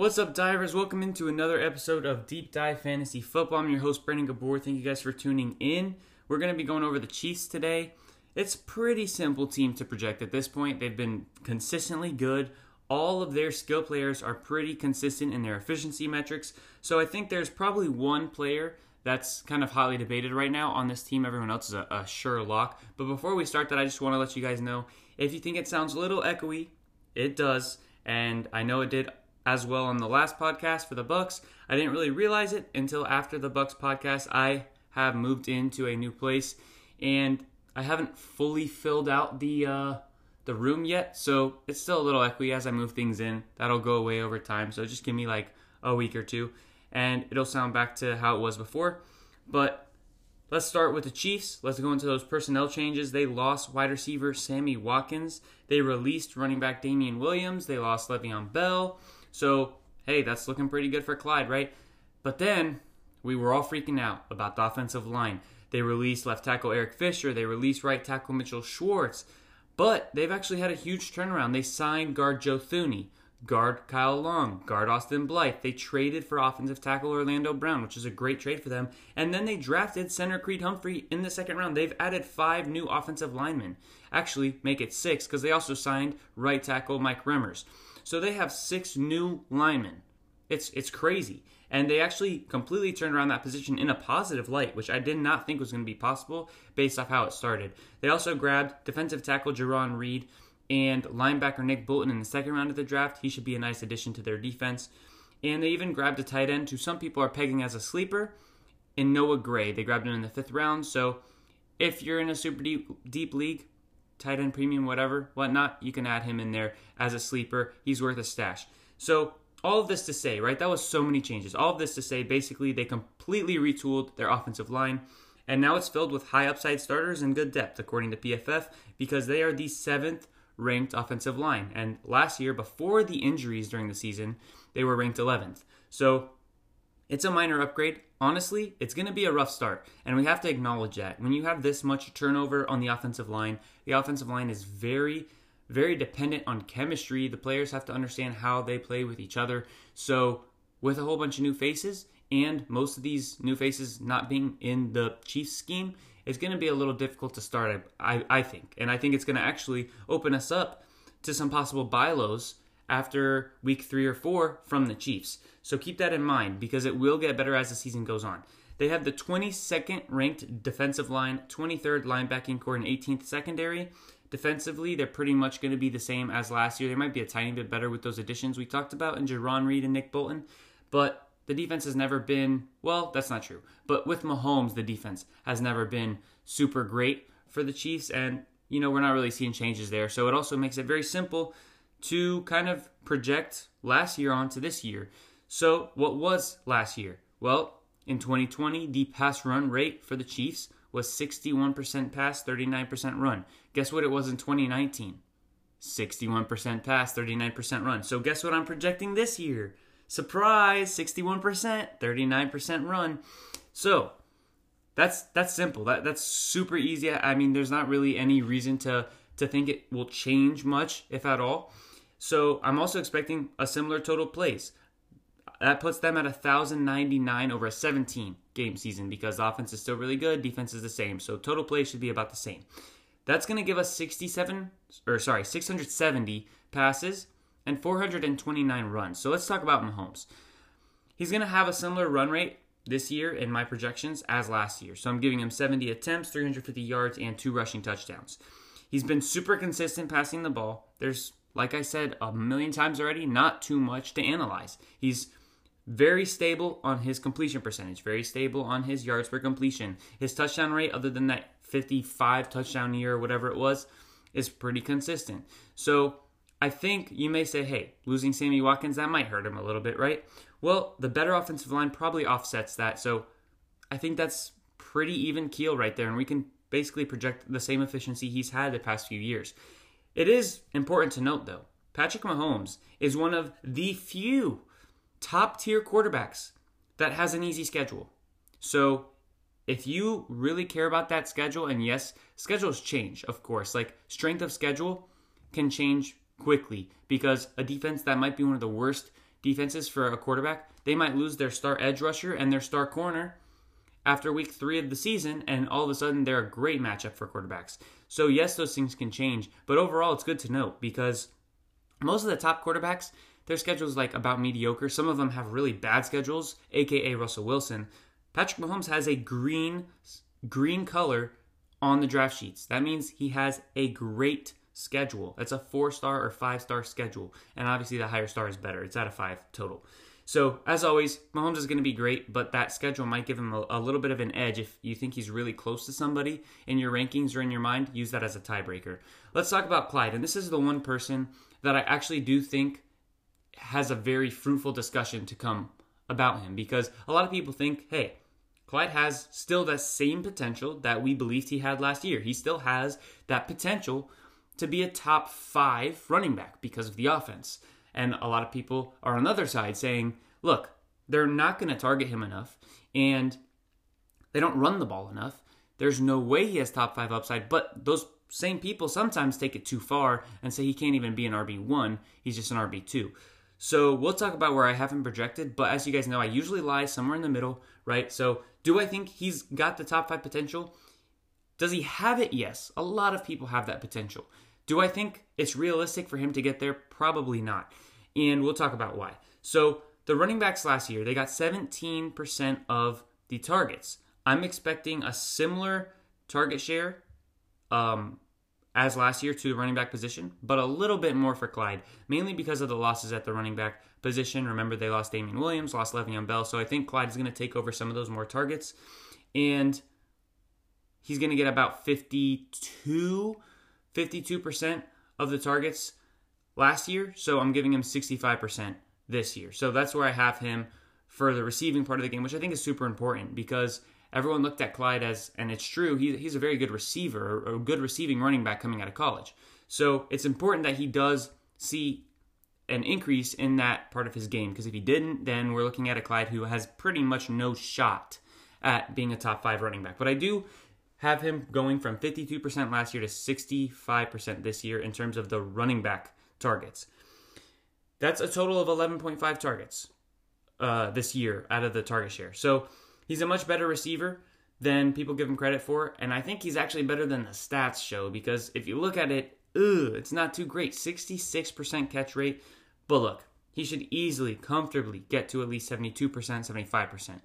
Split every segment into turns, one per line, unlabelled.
What's up, divers? Welcome into another episode of Deep Dive Fantasy Football. I'm your host, Brandon Gabor. Thank you guys for tuning in. We're going to be going over the Chiefs today. It's pretty simple team to project at this point. They've been consistently good. All of their skill players are pretty consistent in their efficiency metrics. So I think there's probably one player that's kind of highly debated right now on this team. Everyone else is a, a sure lock. But before we start that, I just want to let you guys know if you think it sounds a little echoey, it does. And I know it did as well on the last podcast for the Bucks. I didn't really realize it until after the Bucks podcast. I have moved into a new place and I haven't fully filled out the uh, the room yet, so it's still a little echoey as I move things in. That'll go away over time, so just give me like a week or two, and it'll sound back to how it was before. But let's start with the Chiefs. Let's go into those personnel changes. They lost wide receiver Sammy Watkins. They released running back Damien Williams. They lost Le'Veon Bell. So, hey, that's looking pretty good for Clyde, right? But then we were all freaking out about the offensive line. They released left tackle Eric Fisher, they released right tackle Mitchell Schwartz. But they've actually had a huge turnaround. They signed guard Joe Thuney, guard Kyle Long, guard Austin Blythe. They traded for offensive tackle Orlando Brown, which is a great trade for them. And then they drafted center Creed Humphrey in the second round. They've added five new offensive linemen. Actually, make it six because they also signed right tackle Mike Remmers. So they have six new linemen. It's it's crazy. And they actually completely turned around that position in a positive light, which I did not think was going to be possible based off how it started. They also grabbed defensive tackle Jarran Reed and linebacker Nick Bolton in the second round of the draft. He should be a nice addition to their defense. And they even grabbed a tight end who some people are pegging as a sleeper in Noah Gray. They grabbed him in the fifth round. So if you're in a super deep, deep league, tight end premium, whatever, whatnot, you can add him in there as a sleeper. He's worth a stash. So, all of this to say, right? That was so many changes. All of this to say, basically, they completely retooled their offensive line. And now it's filled with high upside starters and good depth, according to PFF, because they are the seventh ranked offensive line. And last year, before the injuries during the season, they were ranked 11th. So it's a minor upgrade. Honestly, it's going to be a rough start, and we have to acknowledge that. When you have this much turnover on the offensive line, the offensive line is very, very dependent on chemistry. The players have to understand how they play with each other. So, with a whole bunch of new faces, and most of these new faces not being in the Chiefs scheme, it's going to be a little difficult to start, I, I think. And I think it's going to actually open us up to some possible buy lows after week three or four from the Chiefs. So keep that in mind because it will get better as the season goes on. They have the 22nd ranked defensive line, 23rd linebacking corps, and 18th secondary. Defensively, they're pretty much going to be the same as last year. They might be a tiny bit better with those additions we talked about in Jarran Reed and Nick Bolton, but the defense has never been, well, that's not true. But with Mahomes, the defense has never been super great for the Chiefs, and, you know, we're not really seeing changes there. So it also makes it very simple to kind of project last year onto this year. So, what was last year? Well, in 2020, the pass run rate for the Chiefs was 61% pass, 39% run. Guess what it was in 2019? 61% pass, 39% run. So, guess what I'm projecting this year? Surprise, 61%, 39% run. So, that's that's simple. That that's super easy. I mean, there's not really any reason to to think it will change much, if at all. So I'm also expecting a similar total plays. That puts them at 1,099 over a 17 game season because offense is still really good, defense is the same. So total play should be about the same. That's going to give us 67 or sorry, 670 passes and 429 runs. So let's talk about Mahomes. He's going to have a similar run rate this year in my projections as last year. So I'm giving him 70 attempts, 350 yards and two rushing touchdowns. He's been super consistent passing the ball. There's like I said a million times already, not too much to analyze. He's very stable on his completion percentage, very stable on his yards per completion. His touchdown rate, other than that 55 touchdown year or whatever it was, is pretty consistent. So I think you may say, hey, losing Sammy Watkins, that might hurt him a little bit, right? Well, the better offensive line probably offsets that. So I think that's pretty even keel right there. And we can basically project the same efficiency he's had the past few years. It is important to note, though, Patrick Mahomes is one of the few top tier quarterbacks that has an easy schedule. So if you really care about that schedule, and yes, schedules change, of course, like strength of schedule can change quickly because a defense that might be one of the worst defenses for a quarterback, they might lose their star edge rusher and their star corner after week three of the season, and all of a sudden they're a great matchup for quarterbacks. So, yes, those things can change, but overall, it's good to note because most of the top quarterbacks, their schedule's like about mediocre. Some of them have really bad schedules, aka Russell Wilson. Patrick Mahomes has a green green color on the draft sheets. That means he has a great schedule. It's a four star or five star schedule. And obviously, the higher star is better. It's at a five total. So, as always, Mahomes is going to be great, but that schedule might give him a, a, little bit of an edge if you think he's really close to somebody in your rankings or in your mind. Use that as a tiebreaker. Let's talk about Clyde. And this is the one person that I actually do think has a very fruitful discussion to come about him because a lot of people think, hey, Clyde has still that same potential that we believed he had last year. He still has that potential to be a top five running back because of the offense. And a lot of people are on the other side saying, look, they're not going to target him enough and they don't run the ball enough. There's no way he has top five upside, but those same people sometimes take it too far and say he can't even be an RB1, he's just an RB2. So we'll talk about where I have him projected, but as you guys know, I usually lie somewhere in the middle, right? So do I think he's got the top five potential? Does he have it? Yes. A lot of people have that potential. Do I think it's realistic for him to get there? Probably not. And we'll talk about why. So, the running backs last year, they got 17% of the targets. I'm expecting a similar target share um, as last year to the running back position, but a little bit more for Clyde, mainly because of the losses at the running back position. Remember, they lost Damien Williams, lost Le'Veon Bell, so I think Clyde is going to take over some of those more targets. And he's going to get about 52 52% of the targets last year, so I'm giving him 65% this year. So that's where I have him for the receiving part of the game, which I think is super important because everyone looked at Clyde as, and it's true, he, he's a very good receiver, or a good receiving running back coming out of college. So it's important that he does see an increase in that part of his game because if he didn't, then we're looking at a Clyde who has pretty much no shot at being a top five running back. But I do have him going from 52% last year to 65% this year in terms of the running back targets. That's a total of 11.5 targets uh, this year out of the target share. So he's a much better receiver than people give him credit for. And I think he's actually better than the stats show because if you look at it, ugh, it's not too great. 66% catch rate. But look, he should easily, comfortably get to at least 72%, 75%.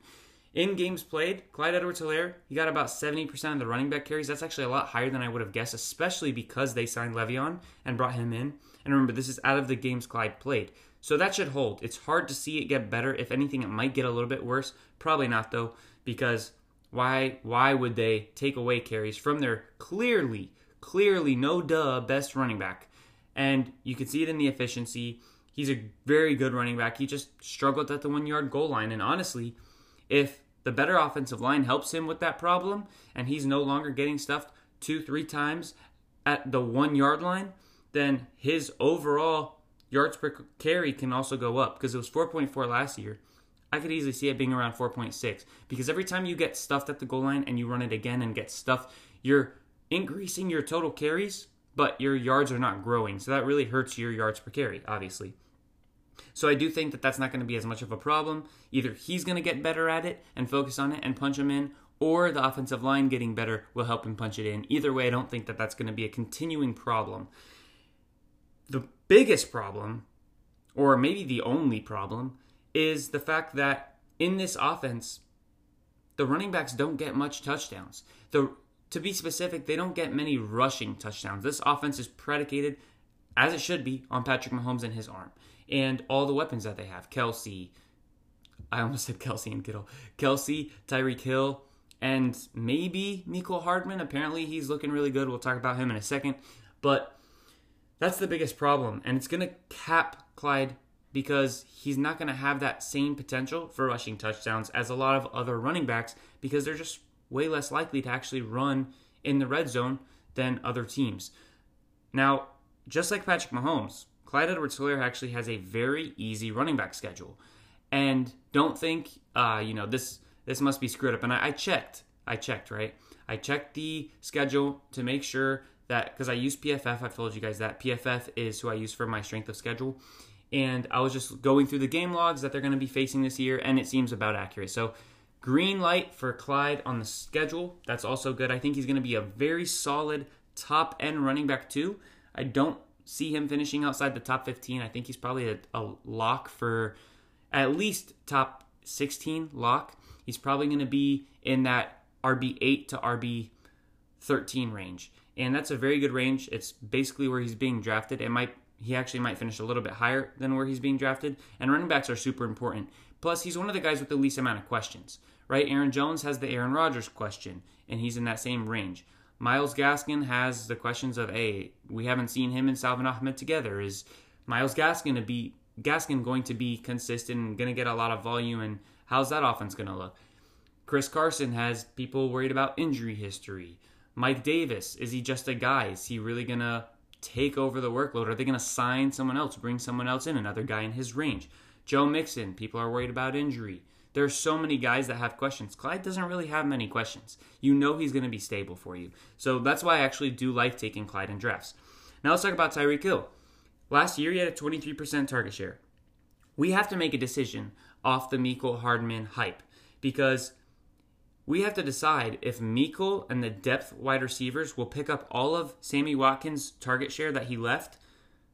In games played, Clyde Edwards Helaire, he got about 70% of the running back carries. That's actually a lot higher than I would have guessed, especially because they signed Le'Veon and brought him in. And remember, this is out of the games Clyde played. So that should hold. It's hard to see it get better. If anything, it might get a little bit worse. Probably not though, because why why would they take away carries from their clearly, clearly no duh best running back? And you can see it in the efficiency. He's a very good running back. He just struggled at the one yard goal line. And honestly, if the better offensive line helps him with that problem, and he's no longer getting stuffed two, three times at the one yard line, then his overall yards per carry can also go up because it was 4.4 last year. I could easily see it being around 4.6 because every time you get stuffed at the goal line and you run it again and get stuffed, you're increasing your total carries, but your yards are not growing. So that really hurts your yards per carry, obviously. So I do think that that's not going to be as much of a problem. Either he's going to get better at it and focus on it and punch him in, or the offensive line getting better will help him punch it in. Either way, I don't think that that's going to be a continuing problem. The biggest problem, or maybe the only problem, is the fact that in this offense, the running backs don't get much touchdowns. The to be specific, they don't get many rushing touchdowns. This offense is predicated, as it should be, on Patrick Mahomes and his arm and all the weapons that they have. Kelce, I almost said Kelce and Kittle. Kelce, Tyreek Hill, and maybe Mecole Hardman. Apparently, he's looking really good. We'll talk about him in a second. But That's the biggest problem. And it's going to cap Clyde because he's not going to have that same potential for rushing touchdowns as a lot of other running backs because they're just way less likely to actually run in the red zone than other teams. Now, just like Patrick Mahomes, Clyde Edwards Helaire actually has a very easy running back schedule. And don't think, uh, you know, this this must be screwed up. And I, I checked. I checked, right? I checked the schedule to make sure that because I use PFF, I've told you guys that PFF is who I use for my strength of schedule. And I was just going through the game logs that they're going to be facing this year, and it seems about accurate. So, green light for Clyde on the schedule. That's also good. I think he's going to be a very solid top end running back, too. I don't see him finishing outside the top 15. I think he's probably a, a lock for at least top 16 lock. He's probably going to be in that RB8 to RB13 range. And that's a very good range. It's basically where he's being drafted. It might he actually might finish a little bit higher than where he's being drafted. And running backs are super important. Plus, he's one of the guys with the least amount of questions, right? Aaron Jones has the Aaron Rodgers question, and he's in that same range. Myles Gaskin has the questions of, hey, we haven't seen him and Salvon Ahmed together. Is Myles Gaskin to be Gaskin going to be consistent and going to get a lot of volume? And how's that offense going to look? Chris Carson has people worried about injury history. Mike Davis, is he just a guy? Is he really going to take over the workload? Are they going to sign someone else, bring someone else in, another guy in his range? Joe Mixon, people are worried about injury. There are so many guys that have questions. Clyde doesn't really have many questions. You know he's going to be stable for you. So that's why I actually do like taking Clyde in drafts. Now let's talk about Tyreek Hill. Last year he had a 23% target share. We have to make a decision off the Mecole Hardman hype because we have to decide if Mecole and the depth wide receivers will pick up all of Sammy Watkins' target share that he left,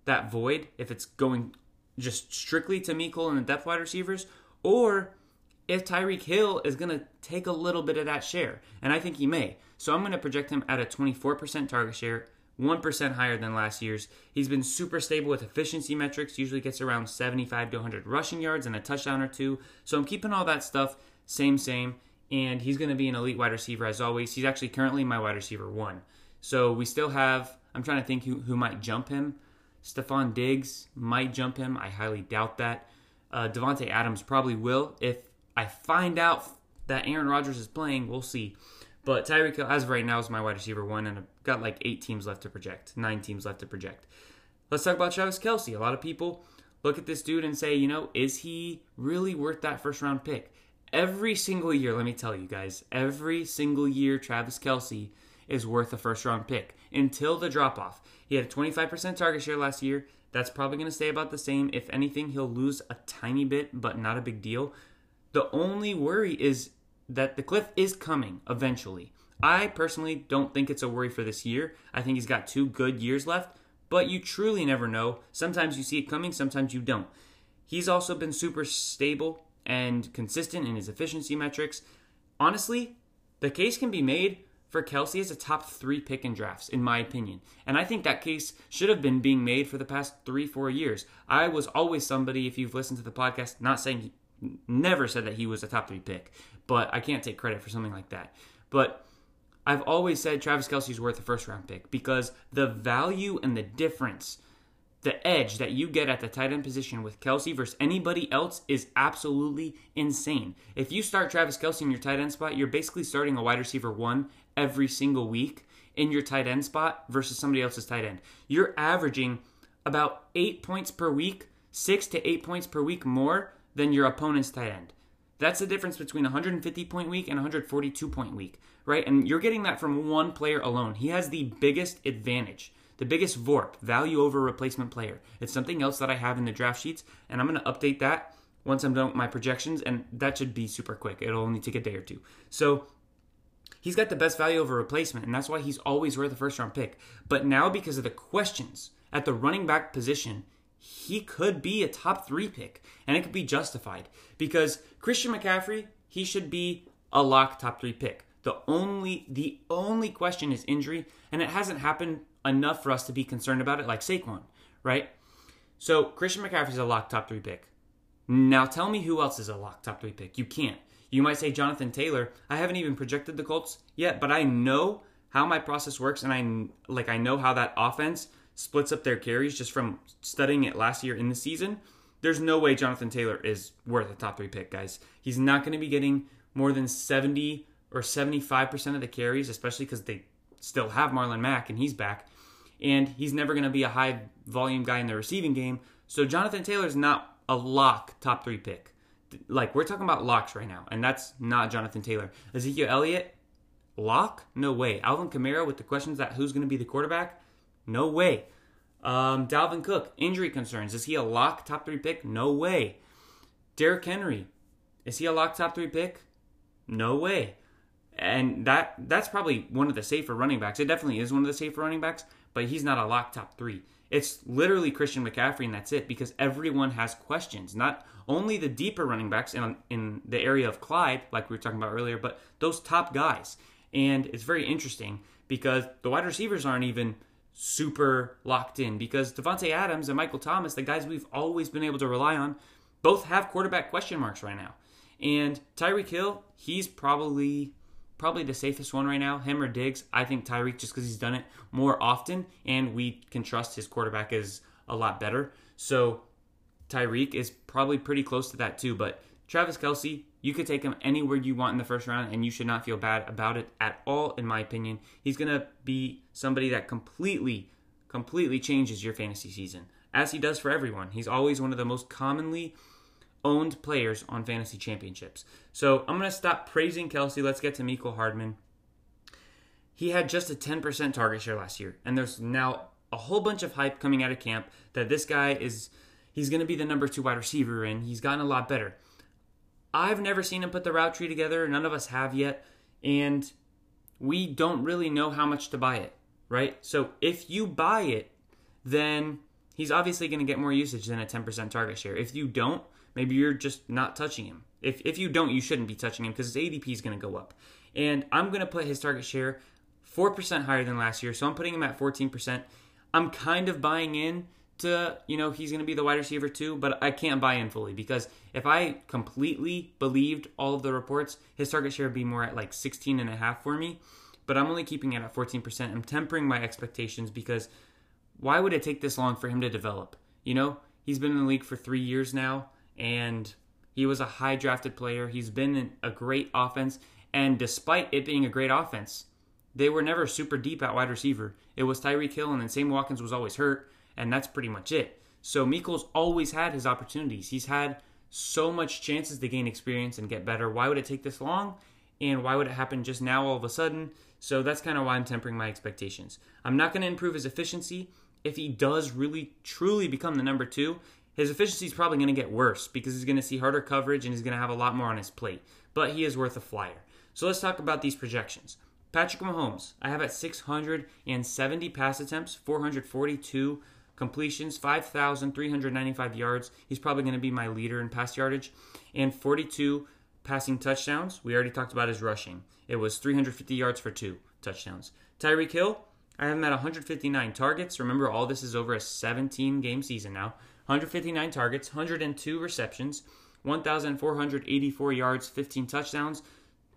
that void, if it's going just strictly to Mecole and the depth wide receivers, or if Tyreek Hill is going to take a little bit of that share. And I think he may. So I'm going to project him at a 24% target share, 1% higher than last year's. He's been super stable with efficiency metrics, usually gets around 75 to 100 rushing yards and a touchdown or two. So I'm keeping all that stuff same, same and he's going to be an elite wide receiver as always. He's actually currently my wide receiver one. So we still have, I'm trying to think who, who might jump him. Stefon Diggs might jump him. I highly doubt that. Uh, Davante Adams probably will. If I find out that Aaron Rodgers is playing, we'll see. But Tyreek Hill, as of right now, is my wide receiver one, and I've got like eight teams left to project, nine teams left to project. Let's talk about Travis Kelce. A lot of people look at this dude and say, you know, is he really worth that first round pick? Every single year, let me tell you guys, every single year, Travis Kelce is worth a first round pick until the drop off. He had a 25% target share last year. That's probably going to stay about the same. If anything, he'll lose a tiny bit, but not a big deal. The only worry is that the cliff is coming eventually. I personally don't think it's a worry for this year. I think he's got two good years left, but you truly never know. Sometimes you see it coming, sometimes you don't. He's also been super stable and consistent in his efficiency metrics. Honestly, the case can be made for Kelce as a top three pick in drafts, in my opinion. And I think that case should have been being made for the past three, four years. I was always somebody, if you've listened to the podcast, not saying he never said that he was a top three pick, but I can't take credit for something like that. But I've always said Travis Kelce's worth a first round pick because the value and the difference the edge that you get at the tight end position with Kelce versus anybody else is absolutely insane. If you start Travis Kelce in your tight end spot, you're basically starting a wide receiver one every single week in your tight end spot versus somebody else's tight end. You're averaging about eight points per week, six to eight points per week more than your opponent's tight end. That's the difference between 150 point week and 142 point week, right? And you're getting that from one player alone. He has the biggest advantage. The biggest VORP, value over replacement player. It's something else that I have in the draft sheets, and I'm going to update that once I'm done with my projections, and that should be super quick. It'll only take a day or two. So he's got the best value over replacement, and that's why he's always worth a first round pick. But now, because of the questions at the running back position, he could be a top three pick, and it could be justified because Christian McCaffrey, he should be a lock top three pick. The only the only question is injury, and it hasn't happened enough for us to be concerned about it, like Saquon, right? So Christian McCaffrey's a lock top three pick. Now tell me who else is a lock top three pick. You can't. You might say Jonathan Taylor. I haven't even projected the Colts yet, but I know how my process works, and I like I know how that offense splits up their carries just from studying it last year in the season, there's no way Jonathan Taylor is worth a top three pick, guys. He's not going to be getting more than 70 or 75% of the carries, especially because they still have Marlon Mack and he's back. And he's never going to be a high volume guy in the receiving game. So Jonathan Taylor's not a lock top three pick. Like, we're talking about locks right now, and that's not Jonathan Taylor. Ezekiel Elliott, lock? No way. Alvin Kamara with the questions that who's going to be the quarterback? No way. Um, Dalvin Cook, injury concerns. Is he a lock top three pick? No way. Derrick Henry, is he a lock top three pick? No way. And that that's probably one of the safer running backs. It definitely is one of the safer running backs, but he's not a lock top three. It's literally Christian McCaffrey, and that's it because everyone has questions. Not only the deeper running backs in, in the area of Clyde, like we were talking about earlier, but those top guys. And it's very interesting because the wide receivers aren't even super locked in because Davante Adams and Michael Thomas, the guys we've always been able to rely on, both have quarterback question marks right now. And Tyreek Hill, he's probably probably the safest one right now. Him or Diggs. I think Tyreek just because he's done it more often, and we can trust his quarterback is a lot better. So Tyreek is probably pretty close to that too. But Travis Kelce, you could take him anywhere you want in the first round, and you should not feel bad about it at all, in my opinion. He's going to be somebody that completely, completely changes your fantasy season, as he does for everyone. He's always one of the most commonly owned players on fantasy championships. So I'm going to stop praising Kelce. Let's get to Mecole Hardman. He had just a 10% target share last year, and there's now a whole bunch of hype coming out of camp that this guy is he's going to be the number two wide receiver, and he's gotten a lot better. I've never seen him put the route tree together. None of us have yet. And we don't really know how much to buy it, right? So if you buy it, then he's obviously going to get more usage than a 10% target share. If you don't, maybe you're just not touching him. If, if you don't, you shouldn't be touching him because his ADP is going to go up. And I'm going to put his target share 4% higher than last year. So I'm putting him at 14%. I'm kind of buying in to, you know, he's going to be the wide receiver too, but I can't buy in fully because if I completely believed all of the reports, his target share would be more at like 16 and a half for me, but I'm only keeping it at 14%. I'm tempering my expectations because why would it take this long for him to develop? You know, he's been in the league for 3 years now and he was a high drafted player. He's been in a great offense and despite it being a great offense, they were never super deep at wide receiver. It was Tyreek Hill and then Sam Watkins was always hurt and that's pretty much it. So Mecole's always had his opportunities. He's had so much chances to gain experience and get better. Why would it take this long? And why would it happen just now all of a sudden? So that's kind of why I'm tempering my expectations. I'm not going to improve his efficiency. If he does really truly become the number two, his efficiency is probably going to get worse because he's going to see harder coverage and he's going to have a lot more on his plate. But he is worth a flyer. So let's talk about these projections. Patrick Mahomes, I have at 670 pass attempts, 442 completions, 5,395 yards. He's probably going to be my leader in pass yardage, and 42 passing touchdowns. We already talked about his rushing. It was 350 yards for two touchdowns. Tyreek Hill, I have him at 159 targets. Remember, all this is over a 17 game season now. 159 targets, 102 receptions, 1,484 yards, 15 touchdowns,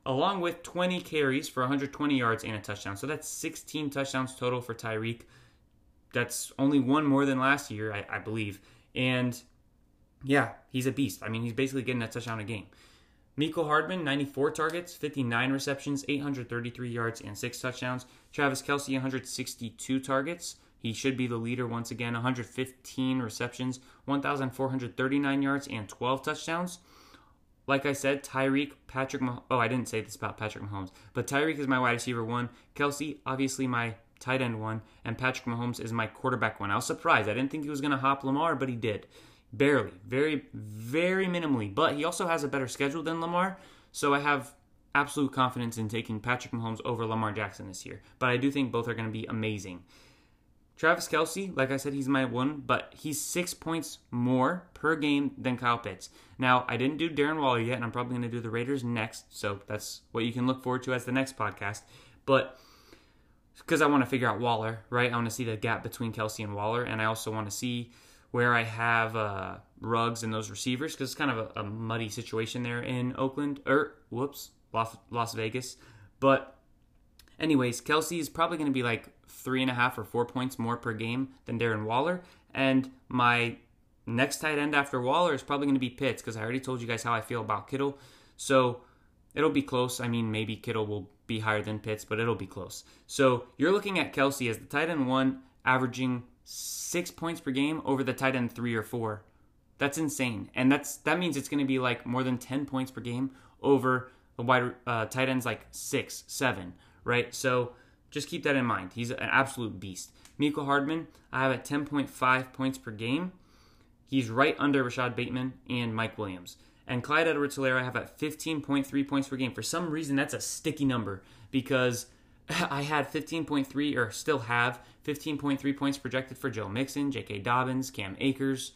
along with 20 carries for 120 yards and a touchdown. So that's 16 touchdowns total for Tyreek. That's only one more than last year, I, I believe. And yeah, he's a beast. I mean, he's basically getting a touchdown a game. Mecole Hardman, 94 targets, 59 receptions, 833 yards, and six touchdowns. Travis Kelce, 162 targets. He should be the leader once again. 115 receptions, 1,439 yards, and 12 touchdowns. Like I said, Tyreek, Patrick. Mah- oh, I didn't say this about Patrick Mahomes, but Tyreek is my wide receiver one. Kelce, obviously my tight end one, and Patrick Mahomes is my quarterback one. I was surprised. I didn't think he was going to hop Lamar, but he did. Barely. Very, very minimally. But he also has a better schedule than Lamar, so I have absolute confidence in taking Patrick Mahomes over Lamar Jackson this year. But I do think both are going to be amazing. Travis Kelce, like I said, he's my one, but he's six points more per game than Kyle Pitts. Now, I didn't do Darren Waller yet, and I'm probably going to do the Raiders next, so that's what you can look forward to as the next podcast. But because I want to figure out Waller, right? I want to see the gap between Kelce and Waller, and I also want to see where I have uh, Ruggs and those receivers because it's kind of a, a, muddy situation there in Oakland or whoops, Las, Las Vegas. But anyways, Kelce is probably going to be like three and a half or four points more per game than Darren Waller. And my next tight end after Waller is probably going to be Pitts because I already told you guys how I feel about Kittle. So it'll be close. I mean, maybe Kittle will be higher than Pitts, but it'll be close. So you're looking at Kelce as the tight end one, averaging six points per game over the tight end three or four. That's insane, and that's that means it's going to be like more than ten points per game over the wide uh, tight ends like six, seven, right? So just keep that in mind. He's an absolute beast. Mecole Hardman, I have at 10.5 points per game. He's right under Rashod Bateman and Mike Williams. And Clyde Edwards Helaire, I have at 15.3 points per game. For some reason, that's a sticky number because I had 15.3, or still have 15.3 points projected for Joe Mixon, J.K. Dobbins, Cam Akers.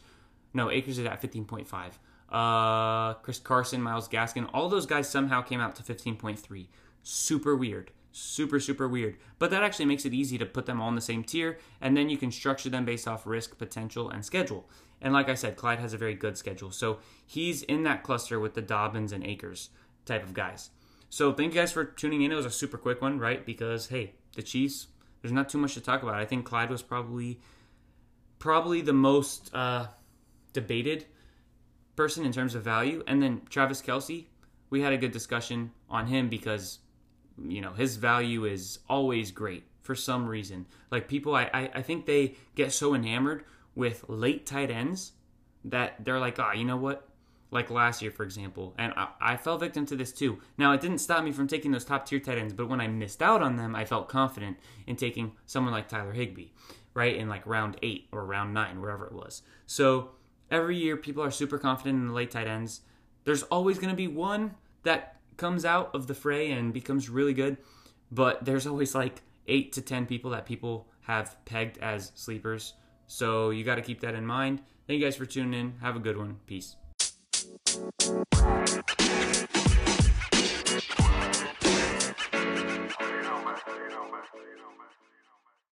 No, Akers is at 15.5. Uh, Chris Carson, Myles Gaskin, all those guys somehow came out to 15.3. Super weird. Super, super weird. But that actually makes it easy to put them all in the same tier, and then you can structure them based off risk, potential, and schedule. And like I said, Clyde has a very good schedule. So he's in that cluster with the Dobbins and Akers type of guys. So thank you guys for tuning in. It was a super quick one, right? Because hey, the Chiefs, there's not too much to talk about. I think Clyde was probably probably the most uh, debated person in terms of value. And then Travis Kelce we had a good discussion on him because you know his value is always great for some reason. Like people, I I, I think they get so enamored with late tight ends that they're like, ah, oh, you know what? Like last year, for example, and I, I, fell victim to this too. Now, it didn't stop me from taking those top tier tight ends, but when I missed out on them, I felt confident in taking someone like Tyler Higbee, right, in like round eight or round nine, wherever it was. So every year, people are super confident in the late tight ends. There's always going to be one that comes out of the fray and becomes really good, but there's always like eight to ten people that people have pegged as sleepers so you got to keep that in mind. Thank you guys for tuning in. Have a good one. Peace.